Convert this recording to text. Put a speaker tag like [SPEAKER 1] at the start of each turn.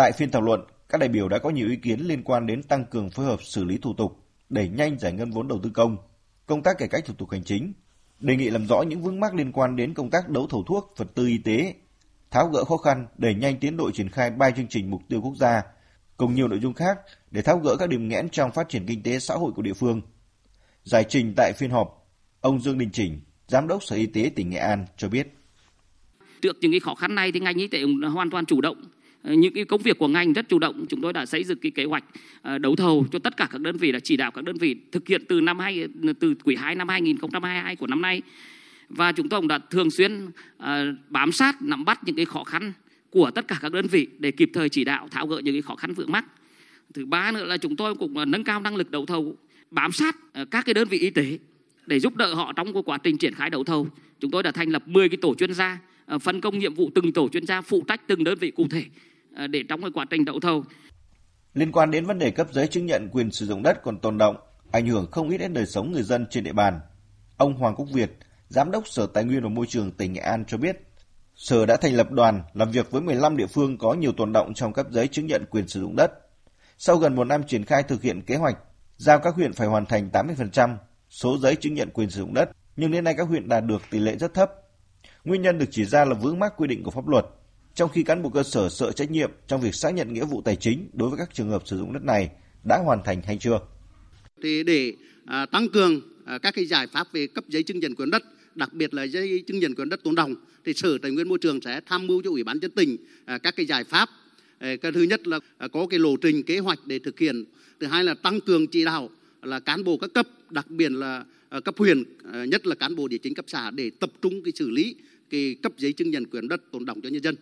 [SPEAKER 1] Tại phiên thảo luận, các đại biểu đã có nhiều ý kiến liên quan đến tăng cường phối hợp xử lý thủ tục, đẩy nhanh giải ngân vốn đầu tư công, công tác cải cách thủ tục hành chính, đề nghị làm rõ những vướng mắc liên quan đến công tác đấu thầu thuốc, vật tư y tế, tháo gỡ khó khăn, đẩy nhanh tiến độ triển khai ba chương trình mục tiêu quốc gia, cùng nhiều nội dung khác để tháo gỡ các điểm nghẽn trong phát triển kinh tế xã hội của địa phương. Giải trình tại phiên họp, ông Dương Đình Chỉnh, Giám đốc Sở Y tế tỉnh Nghệ An cho biết.
[SPEAKER 2] Trước những cái khó khăn này thì ngành y tế hoàn toàn chủ động Ờ, những cái công việc của ngành rất chủ động. Chúng tôi đã xây dựng cái kế hoạch ờ, đấu thầu cho tất cả các đơn vị, đã chỉ đạo các đơn vị thực hiện từ năm hai, từ quý 2 năm 2022 của năm nay. Và chúng tôi cũng đã thường xuyên ờ, bám sát, nắm bắt những cái khó khăn của tất cả các đơn vị để kịp thời chỉ đạo, tháo gỡ những cái khó khăn vướng mắc. Thứ ba nữa là chúng tôi cũng nâng cao năng lực đấu thầu, bám sát các cái đơn vị y tế để giúp đỡ họ trong quá trình triển khai đấu thầu. Chúng tôi đã thành lập 10 cái tổ chuyên gia phân công nhiệm vụ từng tổ chuyên gia phụ trách từng đơn vị cụ thể. À, để trong cái quá trình đấu thầu
[SPEAKER 1] liên quan đến vấn đề cấp giấy chứng nhận quyền sử dụng đất còn tồn động ảnh hưởng không ít đến đời sống người dân trên địa bàn ông Hoàng Quốc Việt Giám đốc Sở Tài nguyên và Môi trường tỉnh Nghệ An cho biết, Sở đã thành lập đoàn làm việc với 15 địa phương có nhiều tồn động trong cấp giấy chứng nhận quyền sử dụng đất. Sau gần một năm triển khai thực hiện kế hoạch, giao các huyện phải hoàn thành 80% số giấy chứng nhận quyền sử dụng đất, nhưng đến nay các huyện đạt được tỷ lệ rất thấp. Nguyên nhân được chỉ ra là vướng mắc quy định của pháp luật, trong khi cán bộ cơ sở sợ trách nhiệm trong việc xác nhận nghĩa vụ tài chính đối với các trường hợp sử dụng đất này đã hoàn thành hay chưa.
[SPEAKER 3] Thì để à, tăng cường à, các cái giải pháp về cấp giấy chứng nhận quyền đất đặc biệt là giấy chứng nhận quyền đất tồn đồng thì sở tài nguyên môi trường sẽ tham mưu cho ủy ban nhân tỉnh à, các cái giải pháp. À, cái thứ nhất là à, có cái lộ trình kế hoạch để thực hiện. Thứ hai là tăng cường chỉ đạo là cán bộ các cấp đặc biệt là à, cấp huyện à, nhất là cán bộ địa chính cấp xã để tập trung cái xử lý cái cấp giấy chứng nhận quyền đất tồn đồng cho nhân dân.